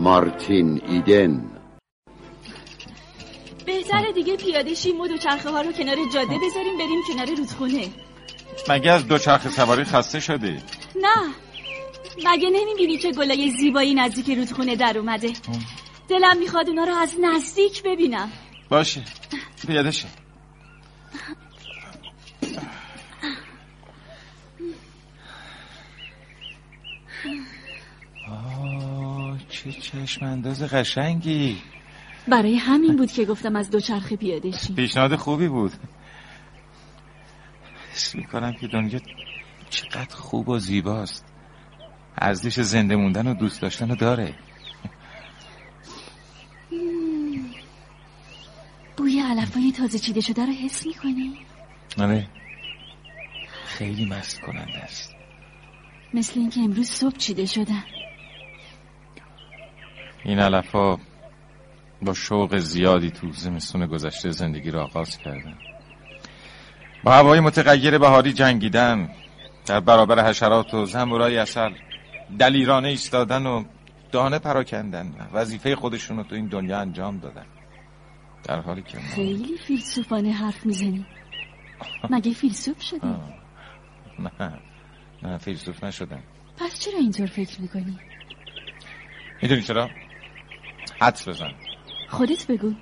مارتین ایدن. بهتره دیگه پیاده شیم و دوچرخه ها رو کنار جاده بذاریم بریم کنار رودخونه. مگه از دوچرخه سواری خسته شدی؟ نه. مگه نمی‌بینی که گلای زیبایی نزدیک رودخونه در اومده؟ دلم می‌خواد اونا رو از نزدیک ببینم. باشه. پیاده شیم چه چشم انداز قشنگی. برای همین بود که گفتم از دوچرخه پیاده شیم. پیشنهاد خوبی بود. حس می‌کنم که دنیا چقدر خوب و زیباست. ارزش زنده موندن و دوست داشتن رو داره. بوی علفای تازه چیده شده رو حس می‌کنی؟ آره. خیلی مست کننده است. مثل اینکه امروز صبح چیده شدن این علفا با شوق زیادی تو زمستون گذشته زندگی را آغاز کردن. با هوای متغیر بهاری جنگیدن. در برابر حشرات و زنبورای اصل دلیرانه ایستادن و دانه پراکندن وظیفه خودشون رو تو این دنیا انجام دادن. در حالی که خیلی فیلسوفانه حرف می‌زنی. مگه فیلسوف شدی؟ نه. نه فیلسوف نشدم. پس چرا اینطور فکر می‌کنی؟ می‌دونی چرا؟ حدس بزن. خودت بگو.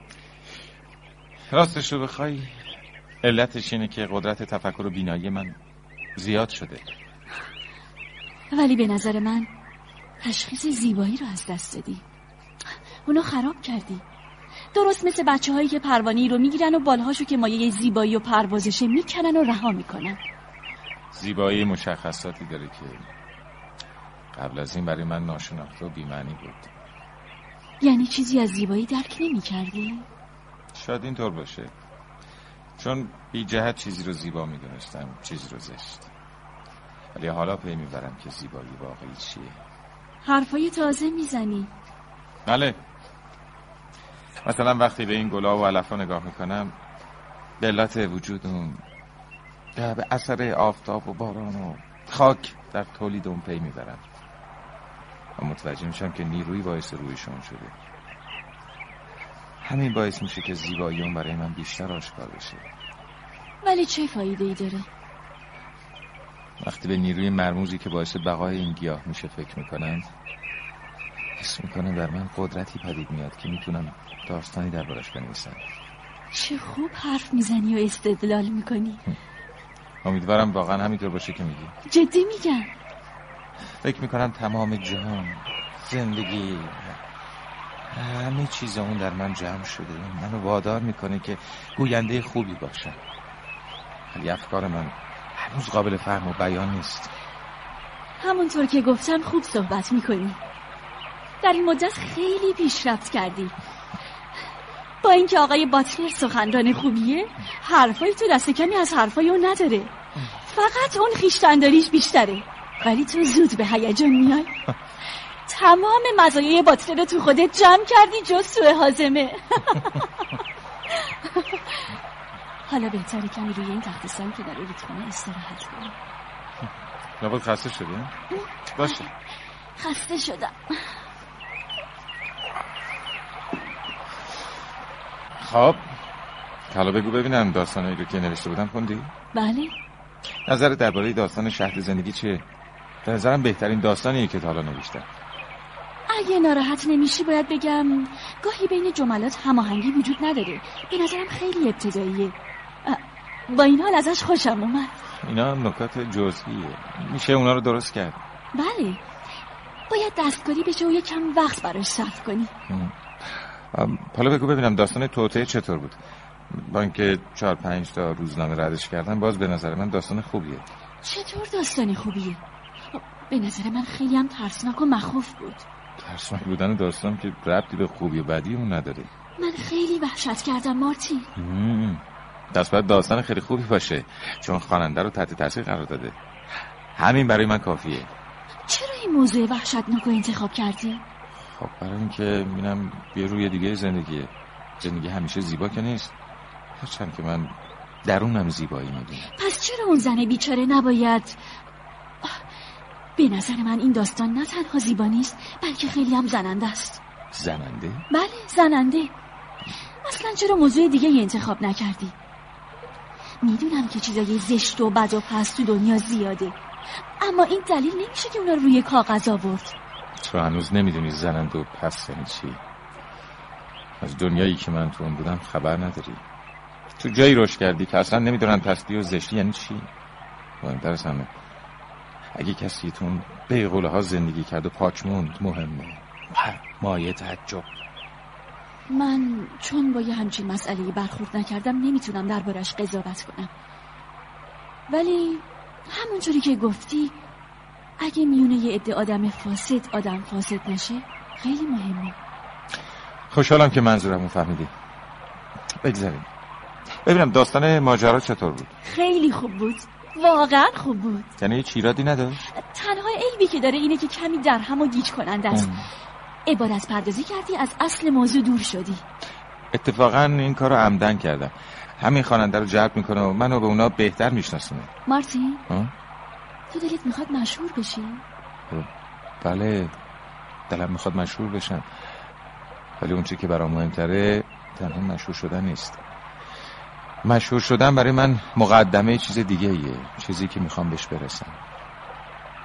راستش رو بخوای علتش اینه که قدرت تفکر و بینایی من زیاد شده. ولی به نظر من تشخیص زیبایی رو از دست دادی. اونو خراب کردی. درست مثل بچه هایی که پروانی رو می‌گیرن و بالهاشو که مایه زیبایی و پروازشه می‌کنن و رها می‌کنن. زیبایی مشخصاتی داره که قبل از این برای من ناشناخته و بیمعنی بود. یعنی چیزی از زیبایی درک نمی کردی؟ شاید اینطور باشه. چون بی جهت چیزی رو زیبا می دونستم چیزی رو زشت. ولی حالا پی می‌برم که زیبایی واقعی چیه. حرفای تازه می‌زنی. بله. مثلا وقتی به این گلا و علفا نگاه می‌کنم به علت وجود اون به اثر آفتاب و باران و خاک در تولید اون پی می‌برم. و متوجه میشم که نیروی باعث رویشون شده. همین باعث میشه که زیبایی اون برای من بیشتر آشکار بشه. ولی چه فایده ای داره؟ وقتی به نیروی مرموزی که باعث بقای این گیاه میشه فکر می‌کنم حس می‌کنم در من قدرتی پدید میاد که می‌تونم داستانی دربارش بنویسم. چه خوب حرف می‌زنی و استدلال می‌کنی. امیدوارم واقعا همینطور باشه که میگی. جدی میگم. فکر می‌کنم تمام جهان زندگی همه چیز اون در من جمع شده. منو وادار می‌کنه که گوینده خوبی باشم. ولی افکار من هنوز قابل فهم و بیان نیست. همونطور که گفتم خوب صحبت می‌کنی. در این مدت خیلی پیشرفت کردی. با اینکه آقای باتلر سخنران خوبیه حرفای تو دست کمی از حرفای اون نداره. فقط اون خیشتنداریش بیشتره. ولی تو زود به هیجان میای. تمام مزایای باطله رو تو خودت جمع کردی جز سوء حازمه. حالا بهتره کمی روی این تخت سنگ که در رودخونه استراحت کنی لابد خسته شده باشه. خسته شدم. خب حالا بگو ببینم داستانایی رو که نوشته بودم خوندی؟ بله. نظر درباره داستان شهر زندگی چیه؟ به نظرم بهترین داستانیه که تا حالا نوشتم اگه ناراحت نمیشی باید بگم گاهی بین جملات هماهنگی وجود نداره. به نظرم خیلی ابتداییه. با این حال ازش خوشم اومد. اینا نکات جزئیه. میشه اونا رو درست کرد؟ بله. باید دستکاری بشه و یکم وقت براش صرف کنی. حالا بگو ببینم داستان توته چطور بود. با اینکه چهار پنج تا روزنامه ردش کردن باز به نظر من داستان خوبیه. چطور داستانی خوبیه؟ به نظر من خیلی هم ترسناک و مخوف بود. ترسناک بودن داستان که ربطی به خوبی و بدی اون نداره. من خیلی وحشت کردم مارتین دست باید داستان خیلی خوبی باشه چون خواننده رو تحت تاثیر قرار داده. همین برای من کافیه. چرا این موضوع وحشتناک رو انتخاب کردی؟ خب برای اینکه می‌بینم یه روی دیگه زندگیه. زندگی همیشه زیبا که نیست. هرچند که من درونم زیبایی می‌دونم پس چرا اون زن بیچاره نباید به نظر من این داستان نه تنها زیبا نیست بلکه خیلی هم زننده است. زننده؟ بله زننده. اصلا چرا موضوع دیگه انتخاب نکردی؟ می‌دونم که چیزای زشت و بد و پست تو دنیا زیاده. اما این دلیل نمیشه که اونا روی کاغذ آورد. تو هنوز نمی‌دونی زننده و پست یعنی چی. از دنیایی که من تو اون بودم خبر نداری. تو جایی روش کردی که اصلا نمی‌دونن پستی و زشتی یعنی چی. مهمتر از همه. اگه کسی تو اون بیغوله ها زندگی کرد و پاک موند مهمه. مایه تعجب. من چون با یه همچین مسئله برخورد نکردم نمی‌تونم دربارش قضاوت کنم. ولی همونجوری که گفتی اگه میونه یه عده آدم فاسد آدم فاسد نشه خیلی مهمه. خوشحالم که منظورمو فهمیدی. بگذاریم. ببینم داستان ماجرا چطور بود؟ خیلی خوب بود. واقعا خوب بود. یعنی هیچ ایرادی نداشت؟ تنها عیبی که داره اینه که کمی در هم و گیج کننده است. عبارت پردازی کردی از اصل موضوع دور شدی. اتفاقا این کار رو عمدن کردم. همین خواننده رو جلب می‌کنه و منو به اونا بهتر میشناسونه. مارتین تو دلت می‌خواد مشهور بشی؟ بله دلم می‌خواد مشهور بشم. ولی اون که برام مهمتره تنها مشهور شدن نیست. مشهور شدن برای من مقدمه چیز دیگه ایه چیزی که می‌خوام بهش برسم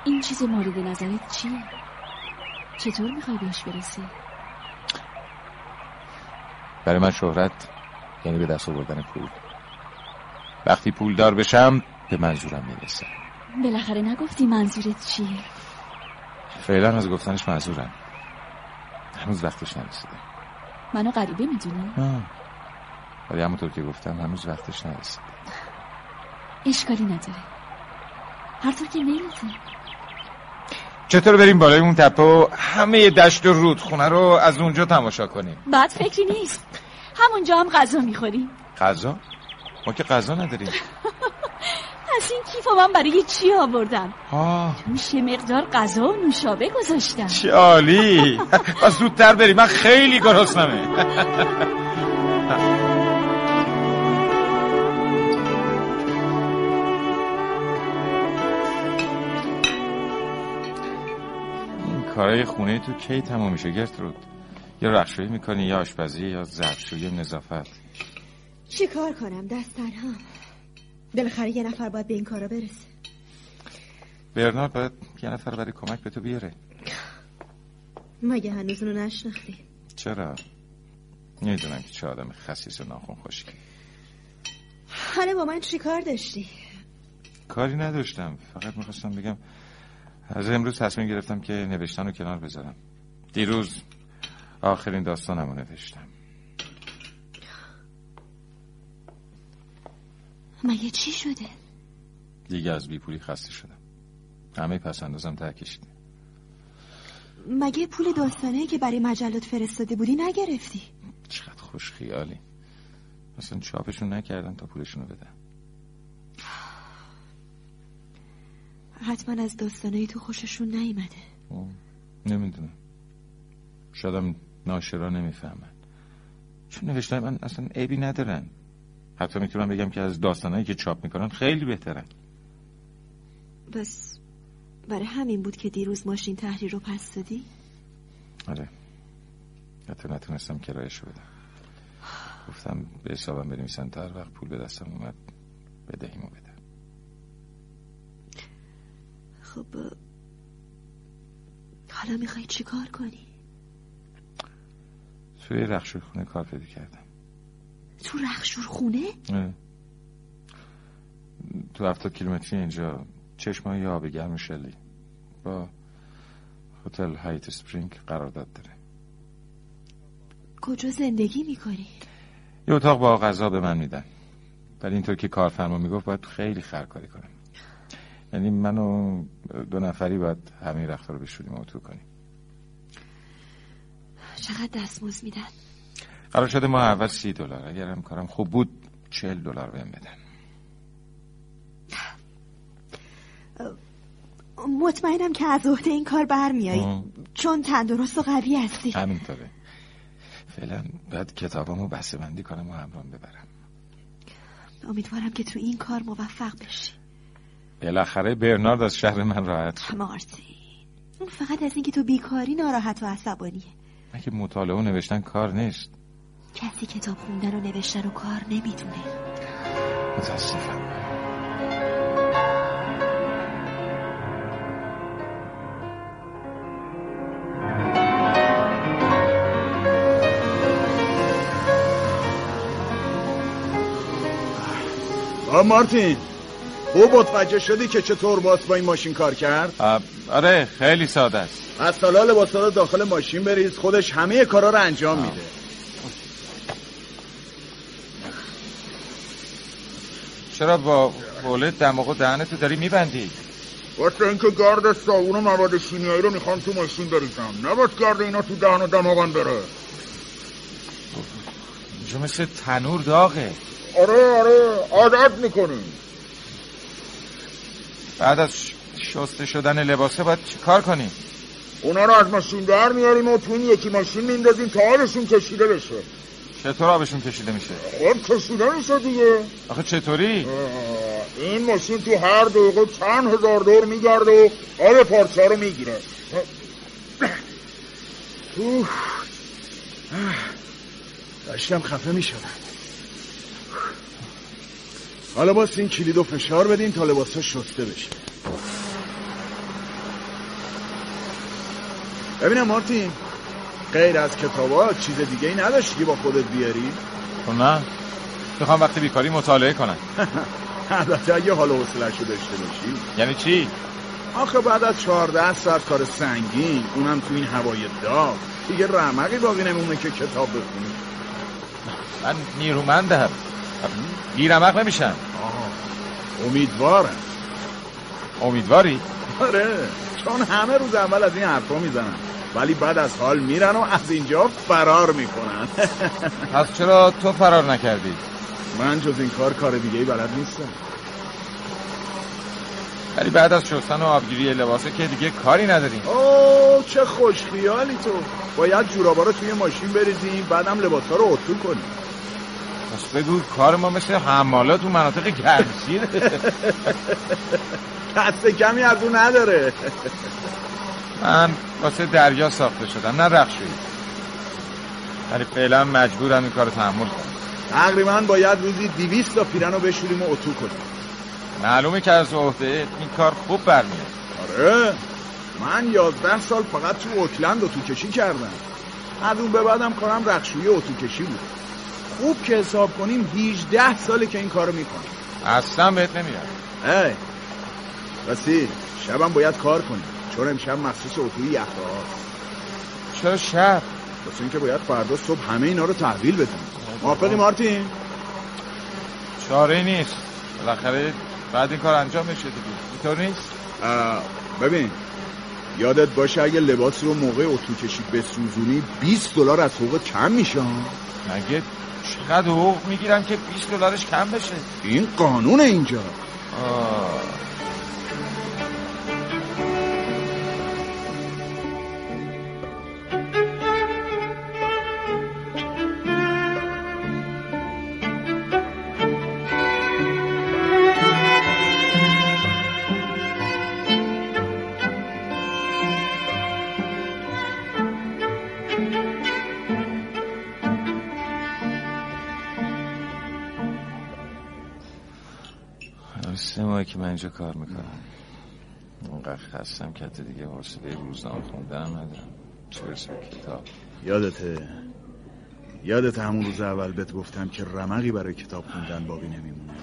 این چیز مورد نظرت چیه؟ چطور می‌خوای بهش برسی؟ برای من شهرت یعنی به دست آوردن پول وقتی پول دار بشم به منظورم می‌رسم بالاخره نگفتی منظورت چیه؟ فعلا از گفتنش منظورم هنوز وقتش نرسیده منو غریبه می‌دونی؟ ولی همونطور که گفتم هنوز وقتش نرسیده اشکالی نداره. هر طور که می‌رسه چطور بریم بالای اون تپه و همه دشت و رودخونه رو از اونجا تماشا کنیم؟ بعد فکری نیست. همونجا هم غذا می‌خوریم. غذا؟ ما که غذا نداریم. پس این کیف من برای چی آوردم؟ آه. توش مقدار غذا و نوشابه گذاشتم. چه عالی. پس زودتر بریم. من خیلی گرسنمه. کارهای خونه تو کی تمام میشه گرترود؟ یا رخشویی می‌کنی یا آشپزی یا ظرفشویی نظافت؟ چی کار کنم دست تنها بالاخره یه نفر باید به این کارا برسه. برنارد باید یه نفر برای کمک به تو بیاره. مگه هنوز اونو نشناختی؟ چرا؟ نمی‌دونم که چه آدم خسیس و ناخون خشکی حالا با من چی کار داشتی؟ کاری نداشتم. فقط می‌خواستم بگم از امروز تصمیم گرفتم که نوشتن رو کنار بذارم. دیروز آخرین داستانم رو نوشتم. مگه چی شده؟ دیگه از بیپولی خسته شدم. همه پس اندازم ترکشیده مگه پول داستانه که برای مجلات فرستاده بودی نگرفتی؟ چقدر خوش خیالی اصلا چاپشون نکردم تا پولشون رو بدم حتما از داستانهای تو خوششون نیمده نمی‌دونم. شادم ناشرا نمی‌فهمن. چون نوشتای من اصلا عیبی ندارن. حتی می‌تونم بگم که از داستانهایی که چاپ می‌کنن خیلی بهترن. بس برای همین بود که دیروز ماشین تحریر رو پس دادی؟ آره. حتی نتونستم کرایش بدم. گفتم به حسابم بنویسن تا هر وقت پول به دستم اومد بدهیمو بدم. خب حالا می‌خوای چی کار کنی؟ توی رخشور خونه کار پیدا کردم تو رخشور خونه؟ اه. تو هفتاد کیلومتری اینجا چشمای آب گرم شلی با هتل هایت سپرینگ قرارداد داره کجا زندگی می‌کنی؟ یه اتاق با غذا به من میدن ولی اینطور که کارفرما می‌گفت باید خیلی خرکاری کنم یعنی من و دو نفری باید همین رخت رو بشوریم و تو کنیم. چقدر دستموز میدن؟ قرار شده ما اول سی دلار. اگر هم کارم خوب بود چل دلار بهم بدن. مطمئنم که از عهده این کار برمیایی چون تندرست و قوی هستی. همینطوره فعلا باید کتابامو بسته بندی کنم و همرام ببرم. امیدوارم که تو این کار موفق بشی. بالاخره برنارد از شهر من راحت شد. مارتین اون فقط از اینکه تو بیکاری ناراحت و عصبانیه. اگه مطالعه و نوشتن کار نیست. کسی کتاب خوندن و نوشتن رو کار نمی‌دونه. متاسفم. آ مارتین. خوب متوجه شدی که چطور باس با این ماشین کار کرد؟ آره خیلی ساده است. از سالا لباسا رو داخل ماشین بریز خودش همه کارا رو انجام میده. چرا با بوله دماغ و دهنتو داری میبندی؟ واسه اینکه گرد صابون و مواد شیمیایی رو می‌خوام تو ماشین بریزم. نباید گرد اینا تو دهن و دماغم بره. اینجا مثل تنور داغه. آره آره عادت می‌کنیم. بعد از شسته شدن لباسه باید چی کار کنی اونا رو از ماشین در میاریم و تو این یکی ماشین میندازیم تا آبشون کشیده بشه. چطور آبشون کشیده میشه؟ خب کشیده میشه دیگه. آخه چطوری؟ این ماشین تو هر دقیقه چند هزار دور میگرده و آب پارچه رو می‌گیره. داشتم خفه می‌شدم. حالا باز این کلید و فشار بدین تا لباسا شسته بشه. ببینم مارتین غیر از کتابا چیز دیگه ای نداشتی با خودت بیاری؟ خب نه. می‌خوام وقتی بیکاری مطالعه کنم. البته اگه حال و حوصله‌شو داشته باشی. یعنی چی؟ آخه بعد از 14 ساعت کار سنگین اونم تو این هوای داغ. دیگه رمقی باقی نمونه که کتاب بخونی. من نیرومندم. بیرمق نمیشم امیدوارم امیدواری؟ آره. چون همه روز اول از این حرفا می‌زنن. ولی بعد از حال میرن و از اینجا فرار می‌کنن. پس چرا تو فرار نکردی؟ من جز این کار کار دیگه ای بلد نیستم. ولی بعد از شستن و آبگیری لباسه که دیگه کاری نداریم اوه چه خوش خیالی تو. باید جورابا رو توی ماشین بریزیم بعدم لباسا رو اتو کنیم. بگو کار ما مثل حمالات تو مناطق گرمسیره دست کمی از اون نداره. من واسه دریا ساخته شدم نه رخشویی. ولی فعلا مجبورم این کار تحمل کنم. تقریبا باید روزی دیویست تا پیرن رو بشوریم و اتو کنیم. معلومه که از عهده این کار خوب برمیاد. آره. من یازده سال فقط تو اوکلند اتو کشی کردم. از اون به بعدم کارم رخشویی اتو کشی بود. خوب که حساب کنیم 18 ساله که این کارو می‌کنم اصلا بهت نمیاد ای راستی شبم باید کار کنیم. چون امشب مخصوص اتوی یخه چرا شب؟ واسه اینکه باید فردا صبح همه اینا رو تحویل بدیم. موافقی مارتین؟ چاره نیست. بالاخره بعد این کار انجام میشه دیگه. اینطور نیست؟ ببین یادت باشه اگه لباس رو موقع اتو کشی بسوزونی 20 دلار از حقوق کم میشه. مگه چقدر حقوق می‌گیرم که 20 دلارش کم بشه این قانون اینجا آه. اینجا کار می‌کنم. اونقدر خستم که حتی دیگه حوصله روزنامه خوندن ندارم. چه برسه به کتاب. یادته؟ یادت همون روز اول بهت گفتم که رمقی برای کتاب خوندن باقی نمیمونه.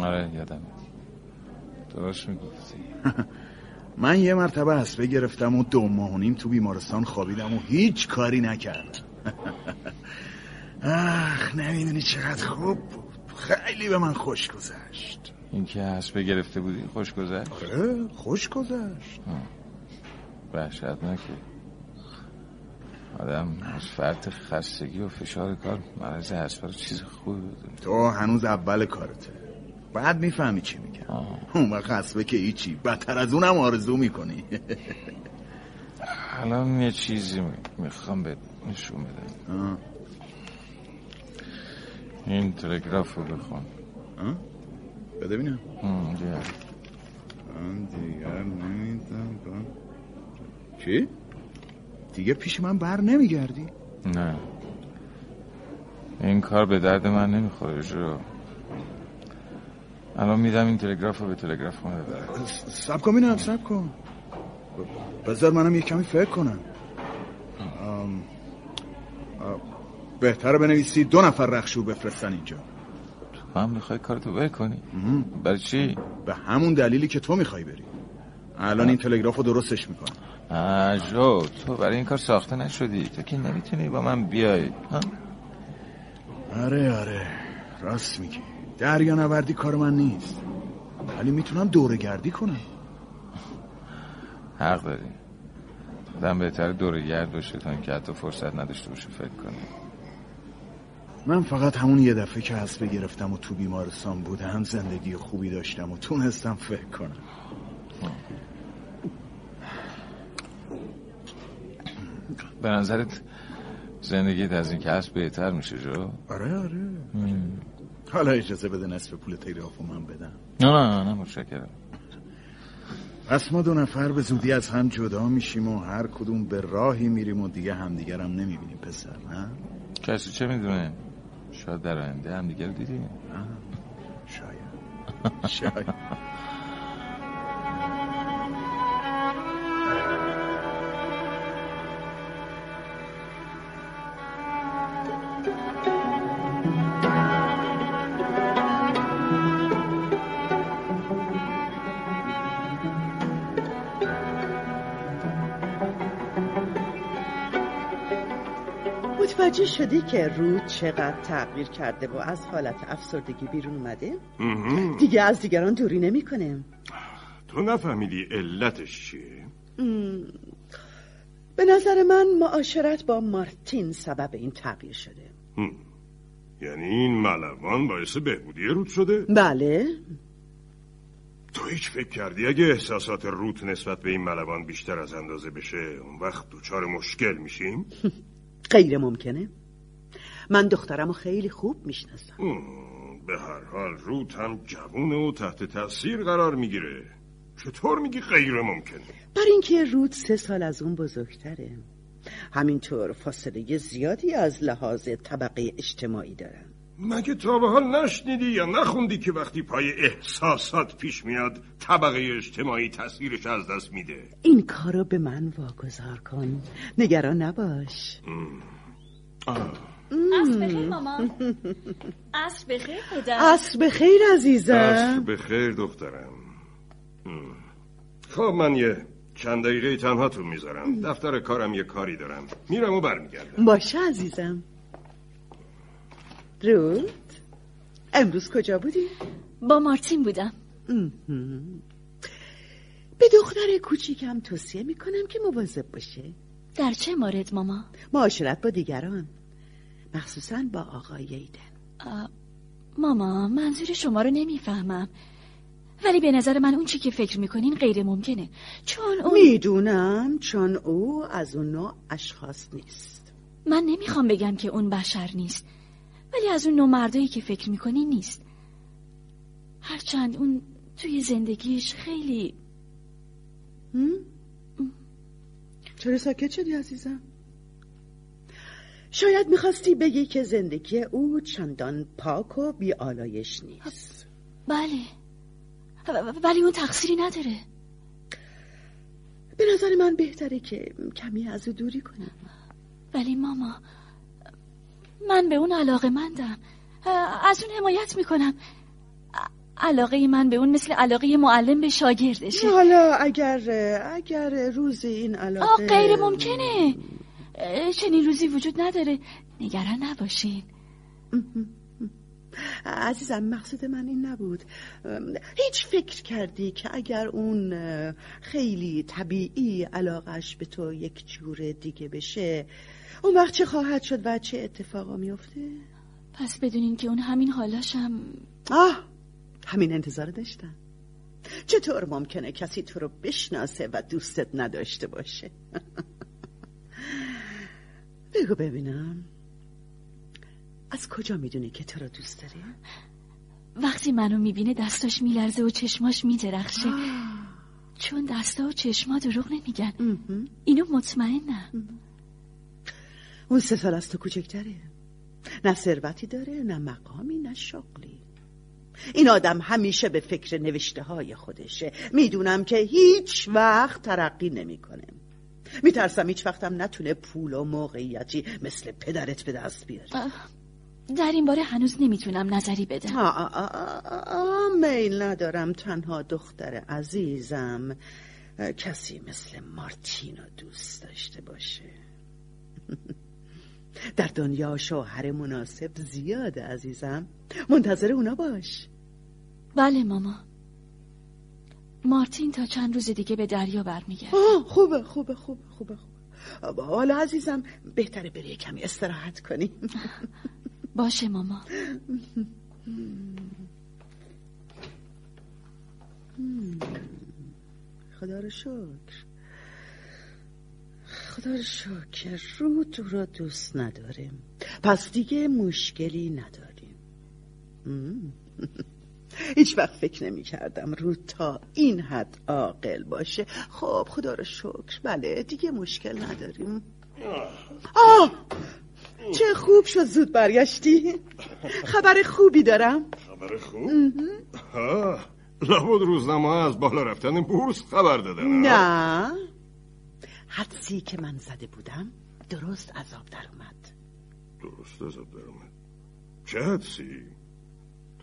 آره یادم. درست می‌گفتی. من یه مرتبه حسبه گرفتم و دو ماه و نیم تو بیمارستان خوابیدم و هیچ کاری نکردم. اخ نمی‌دونی چقدر خوب بود. خیلی به من خوش گذشت. این که حسبه گرفته بودی خوش گذشت؟ آره خوش گذشت. وحشتناکه. آدم از فرط خستگی و فشار کار مرض حسبه رو چیز خوبی تو هنوز اول کارته. بعد می‌فهمی چی میگم. اون وقت حسبه که هیچی. بدتر از اونم آرزو می‌کنی. الان یه چیزی می- می‌خوام به نشون بدم. این تلگراف رو بخون؟ بده یه. من دیگر نمیدم چی؟ دیگه پیش من بر نمیگردی. نه. این کار به درد من نمی‌خوره جو. الان میدم این تلگراف رو به تلگراف خونه ببرم. سب کن بینم سب کن. بذار منم یه کمی فکر کنم. آم، آ، بهتره بنویسی دو نفر رخشور بفرستن اینجا. هم می‌خوای کارتو بکنی برای چی؟ به همون دلیلی که تو می‌خوای بری. الان این تلگراف رو درستش می‌کنم. جو تو برای این کار ساخته نشدی. تو که نمی‌تونی با من بیای ها؟ آره آره. راست میگی. دریا نوردی کار من نیست. ولی می‌تونم دوره گردی کنم. حق داری. آدم بهتر دور گرد باشه تا اینکه حتی فرصت نداشته باشه فکر کنی. من فقط همون یه دفعه که حسبه گرفتم و تو بیمارستان بودم زندگی خوبی داشتم و تونستم فکر کنم. به نظرت زندگیت از این کسب بهتر میشه جو؟ آره آره. حالا اجازه بده نصف پول تلگراف من بدم. نه نه نه متشکرم. پس ما دو نفر به زودی از هم جدا میشیم و هر کدوم به راهی میریم و دیگه همدیگرم نمی‌بینیم پسر نه؟ کسی چه می‌دونه؟ شاید در آینده هم دیگر دیدیم. شاید. شاید. متوجه شدی که رود چقدر تغییر کرده و از حالت افسردگی بیرون اومده؟ دیگه از دیگران دوری نمی‌کنه. تو نفهمیدی علتش چیه؟ به نظر من معاشرت با مارتین سبب این تغییر شده هم. یعنی این ملوان باعث بهبودی رود شده؟ بله تو هیچ فکر کردی اگه احساسات روت نسبت به این ملوان بیشتر از اندازه بشه اون وقت دوچار مشکل میشیم؟ غیر ممکنه من دخترم رو خیلی خوب می‌شناسم. به هر حال روت هم جوونه و تحت تاثیر قرار می‌گیره چطور میگی غیر ممکنه؟ بر اینکه رود سه سال از اون بزرگتره همینطور فاصله زیادی از لحاظ طبقه اجتماعی دارن مگه تا به حال نشنیدی یا نخوندی که وقتی پای احساسات پیش میاد طبقه اجتماعی تاثیرش از دست میده؟ این کارو به من واگذار کن. نگران نباش. عصر بخیر ماما. عصر بخیر پدر. عصر بخیر عزیزم. عصر به خیر دخترم. خب من یه چند دقیقه تنها تو می‌ذارم. دفتر کارم یه کاری دارم. میرم و برمیگردم. باشه عزیزم. رود امروز کجا بودی؟ با مارتین بودم. به دختر کوچیکم توصیه می‌کنم که مواظب باشه. در چه مورد ماما؟ معاشرت با دیگران. مخصوصا با آقای ایدن. ماما منظور شما رو نمی‌فهمم. ولی به نظر من اون چی که فکر می‌کنین غیر ممکنه. چون اون می‌دونم چون او از اون نوع اشخاص نیست. من نمی‌خوام بگم که اون بشر نیست. ولی از اون نوع مردایی که فکر می‌کنین نیست. هرچند اون توی زندگیش خیلی چرا ساکت شدی عزیزم؟ شاید می‌خواستی بگی که زندگی او چندان پاک و بیالایش نیست. بله. ولی اون تقصیری نداره. به نظر من بهتره که کمی از او دوری کنم. ولی ماما من به اون علاقه مندم. از اون حمایت می‌کنم. علاقه من به اون مثل علاقه معلم به شاگردشه. حالا اگر اگر روزی این علاقه آه غیر ممکنه. چنین روزی وجود نداره. نگران نباشین. عزیزم مقصد من این نبود. هیچ فکر کردی که اگر اون خیلی طبیعی علاقش به تو یک جور دیگه بشه اون وقت چه خواهد شد و چه اتفاقا میفته؟ پس بدونین که اون همین حالاشم آه همین انتظار داشتم. چطور ممکنه کسی تو رو بشناسه و دوستت نداشته باشه؟ بگو ببینم. از کجا می‌دونی که تو رو دوست داره؟ وقتی منو می‌بینه دستاش میلرزه و چشماش میدرخشه. چون دستا و چشما دروغ نمیگن. اینو مطمئنم. اون سه سال از تو کوچکتره. نه ثروتی داره نه مقامی نه شغلی. این آدم همیشه به فکر نوشته های خودشه. می‌دونم که هیچ وقت ترقی نمی‌کنه. میترسم هیچ وقتم نتونه پول و موقعیتی مثل پدرت به دست بیاره. در این باره هنوز نمی‌تونم نظری بدم. میل ندارم تنها دختر عزیزم. کسی مثل مارتینو دوست داشته باشه. در دنیا شوهر مناسب زیاده عزیزم. منتظر اونا باش. بله ماما. مارتین تا چند روز دیگه به دریا برمیگرد خوبه خوبه خوبه خوبه خوبه. حالا عزیزم بهتره بری کمی استراحت کنیم. باشه ماما. خدا رو شکر. خدا رو شکر. رو تو رو دوست نداریم. پس دیگه مشکلی نداریم. هیچ وقت فکر نمی کردم رو تا این حد عاقل باشه. خب خدا رو شکر. بله دیگه مشکل نداریم. آه! چه خوب شد زود برگشتی. خبر خوبی دارم. خبر خوب؟ لابد روزنامه از بالا رفتن بورس خبر دادن نه. حدسی که من زده بودم درست عذاب در اومد. درست عذاب در اومد. چه حدسی؟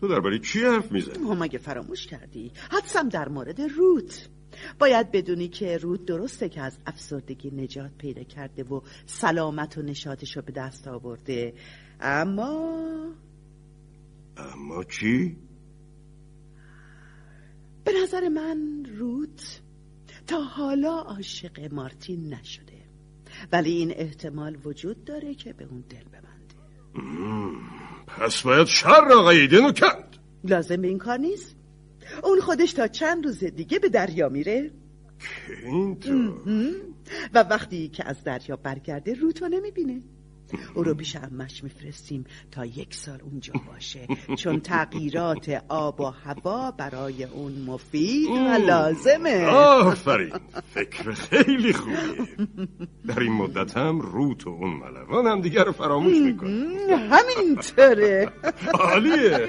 تو درباره چی حرف می‌زنی؟ مگه فراموش کردی؟ حدسم در مورد روت باید بدونی که رود درسته که از افسردگی نجات پیدا کرده و سلامت و نشاتش رو به دست آورده. اما اما چی؟ به نظر من روت تا حالا عاشق مارتین نشده. ولی این احتمال وجود داره که به اون دل ببنده. پس باید شر آقای دینو کند لازم به این کار نیست. اون خودش تا چند روز دیگه به دریا میره. و وقتی که از دریا برگرده روتو نمی‌بینه. او رو پیش امش میفرستیم تا یک سال اونجا باشه. چون تغییرات آب و هوا برای اون مفید و لازمه. آفرین. فکر خیلی خوبیه. در این مدت هم روت و اون ملوان هم دیگر رو فراموش می‌کنه. همینطوره. عالیه.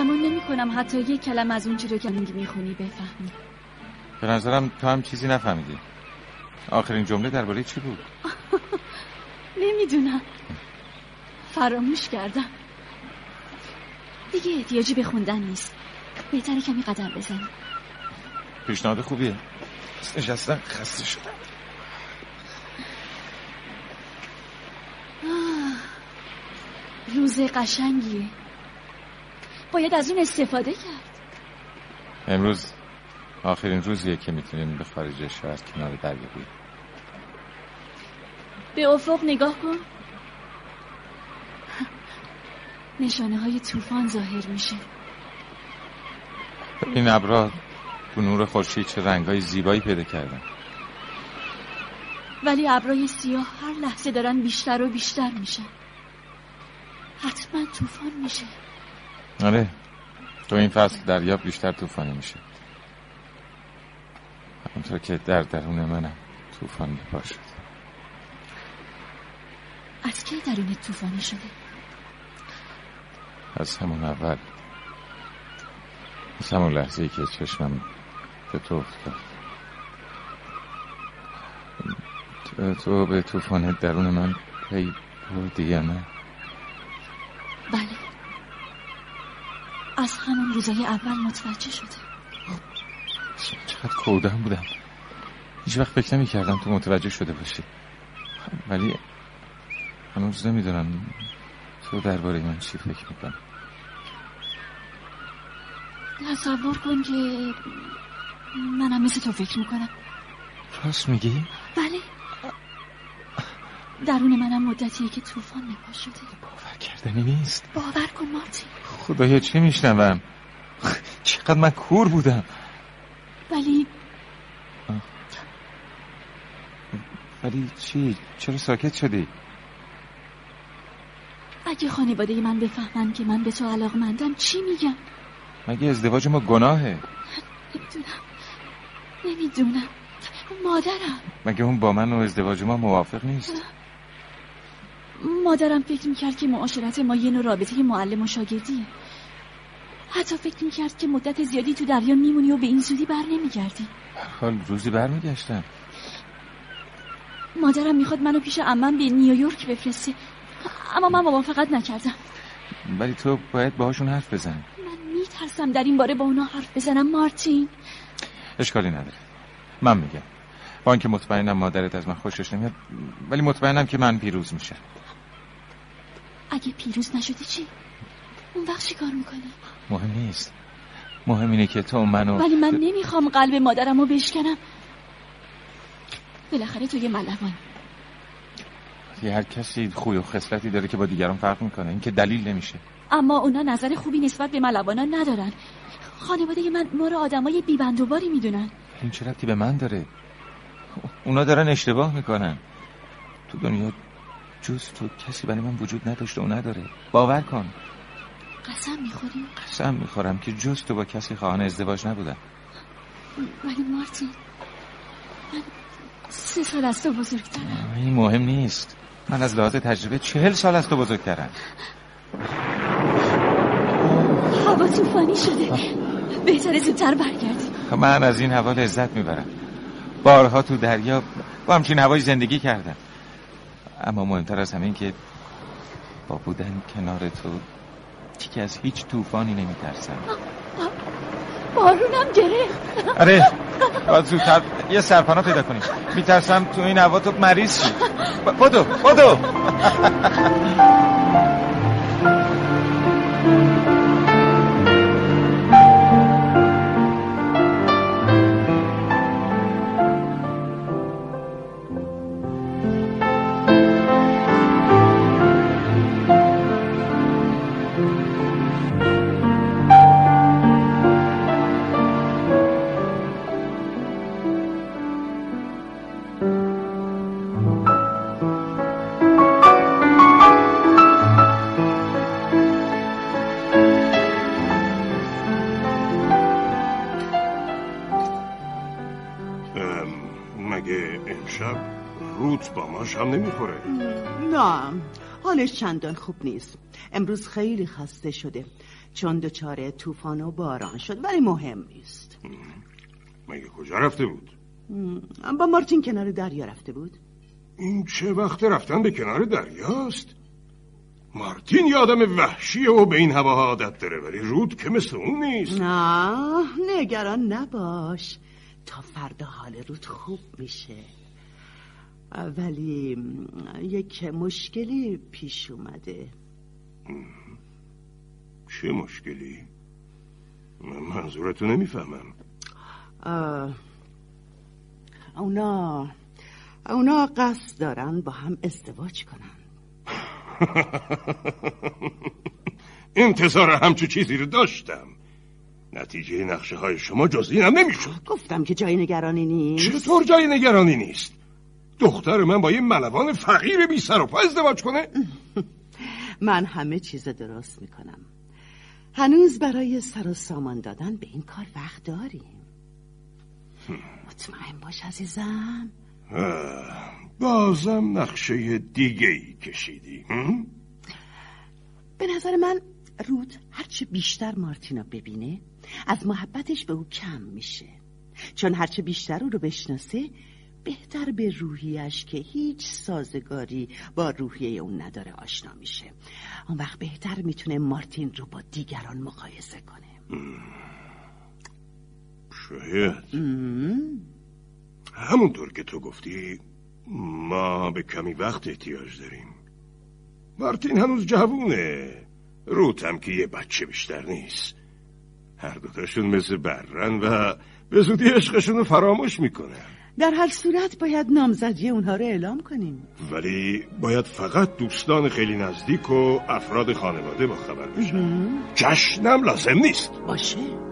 این دیگه کنم حتی یک کلم از اون چی رو که می‌خونی بفهمی. به نظرم تو هم چیزی نفهمیدی. آخرین جمله درباره چی بود؟ نمی‌دونم. فراموش کردم. دیگه احتیاجی به خوندن نیست. بهتره کمی قدم بزنی. پیشنهاد خوبیه. نشستم خسته شدم روز قشنگیه. باید از اون استفاده کرد. امروز آخرین روزیه که می‌تونیم به خارج شهر کنار دریا بیم به افق نگاه کن. نشانه های طوفان ظاهر میشه. این ابرا تو نور خورشید چه رنگ های زیبایی پیدا کردن. ولی ابرای سیاه هر لحظه دارن بیشتر و بیشتر میشن. حتما طوفان میشه. آره. تو این فصل دریا بیشتر طوفانی میشه. همونطور که در درون منم طوفان بپا شد از کی درون طوفانی شده؟ از همون اول. از همون لحظه ای که چشمم به تو افتاد. تو به طوفان درون من پی بودی یا نه؟ بله. از همون روزای اول متوجه شده. چقدر کودم بودم. هیچ وقت فکر نمی کردم تو متوجه شده باشی. ولی هنوز نمی‌دونم تو درباره من چی فکر می‌کنم تصور کن که منم مثل تو فکر می‌کنم. راست میگی؟ بله. درون منم مدتیه که طوفان نپا شده باور کردنی نیست. باور کن مارتین. خدایا چه میشنوم؟ چقدر من کور بودم. ولی ولی چی؟ چرا ساکت شدی؟ اگه خانواده من بفهمن که من به تو علاقمندم چی میگم؟ مگه ازدواج ما گناهه؟ نمی‌دونم. نمی‌دونم. مادرم. مگه اون با من و ازدواج ما موافق نیست؟ مادرم فکر می‌کرد که معاشرت ما یه نوع رابطه معلم و شاگردیه. حتی فکر می‌کرد که مدت زیادی تو دریا میمونی و به این زودی بر نمیگردی. حال روزی برمیگشتم. مادرم می‌خواد منو پیش امم به نیویورک بفرسته. اما من موافقت نکردم. ولی تو باید باهاشون حرف بزن. من میترسم در این باره با اونا حرف بزنم مارتین. اشکالی نداره. من میگم. با اینکه مطمئنم مادرت از من خوشش نمیاد ولی مطمئنم که من پیروز میشه اگه پیروز نشدی چی؟ اون وقت چی کار می‌کنی؟ مهم نیست. مهم اینه که تو منو ولی من نمی‌خوام قلب مادرم رو بشکنم. بالاخره تو یه ملوان. یه هر کسی خوی و خصلتی داره که با دیگران فرق می‌کنه. این که دلیل نمیشه. اما اونا نظر خوبی نسبت به ملوانا ندارن. خانواده من ما رو آدمای بیبندوباری می‌دونن. این چه ربطی به من داره؟ اونا دارن اشتباه می‌کنن. تو دنیا جز تو کسی برای من وجود نداشته و نداره. باور کن. قسم می‌خوری؟ قسم می‌خورم که جز تو با کسی خواهان ازدواج نبودم. ولی مارتین من سه سال از تو بزرگترم. این مهم نیست. من از لحاظ تجربه چهل سال از تو بزرگترم. هوا طوفانی شده. بهتره زودتر برگردیم من از این هوا لذت می‌برم. بارها تو دریا با همچین هوای زندگی کردم. اما مهمتر از همه این که با بودن کنار تو که از هیچ طوفانی نمیترسم. بارونم گرفت آره باید زودتر یه سرپناه پیدا کنیم میترسم تو این هوا تو مریض شی. بدو بدو. امشب روت با ما شام نمی‌خوره. نه حالش چندان خوب نیست. امروز خیلی خسته شده. چون دچار طوفان و باران شد ولی مهم نیست. مگه کجا رفته بود؟ با مارتین کنار دریا رفته بود. این چه وقت رفتن به کنار دریاست؟ مارتین یه آدم وحشیه و به این هواها عادت داره ولی رود که مثل اون نیست. نه نگران نباش. تا فردا حال رود خوب میشه. ولی یک مشکلی پیش اومده. چه مشکلی؟ من منظورتو نمی‌فهمم. اونا اونا قصد دارن با هم ازدواج کنن. انتظار همچو چیزی رو داشتم. نتیجه نقشه های شما جز اینم نمی‌شد. گفتم که جای نگرانی نیست. چطور جای نگرانی نیست؟ دختر من با یه ملوان فقیر بی سر و پا ازدواج کنه؟ من همه چیز درست می‌کنم. هنوز برای سر و سامان دادن به این کار وقت داریم. مطمئن باش عزیزم. بازم نقشه دیگه ای کشیدی به نظر من رود هرچه بیشتر مارتینا ببینه از محبتش به او کم میشه. چون هرچه بیشتر او رو بشناسه بهتر به روحیش که هیچ سازگاری با روحیه اون نداره آشنا میشه. اون وقت بهتر می‌تونه مارتین رو با دیگران مقایسه کنه. شاید. همونطور که تو گفتی ما به کمی وقت احتیاج داریم. مارتین هنوز جوونه. روتم که یه بچه بیشتر نیست. هر دوتاشون مثل برن و به زودی عشقشون رو فراموش می‌کنن. در هر صورت باید نامزدی اونها رو اعلام کنیم. ولی باید فقط دوستان خیلی نزدیک و افراد خانواده با خبر بشن. جشنم لازم نیست. باشه.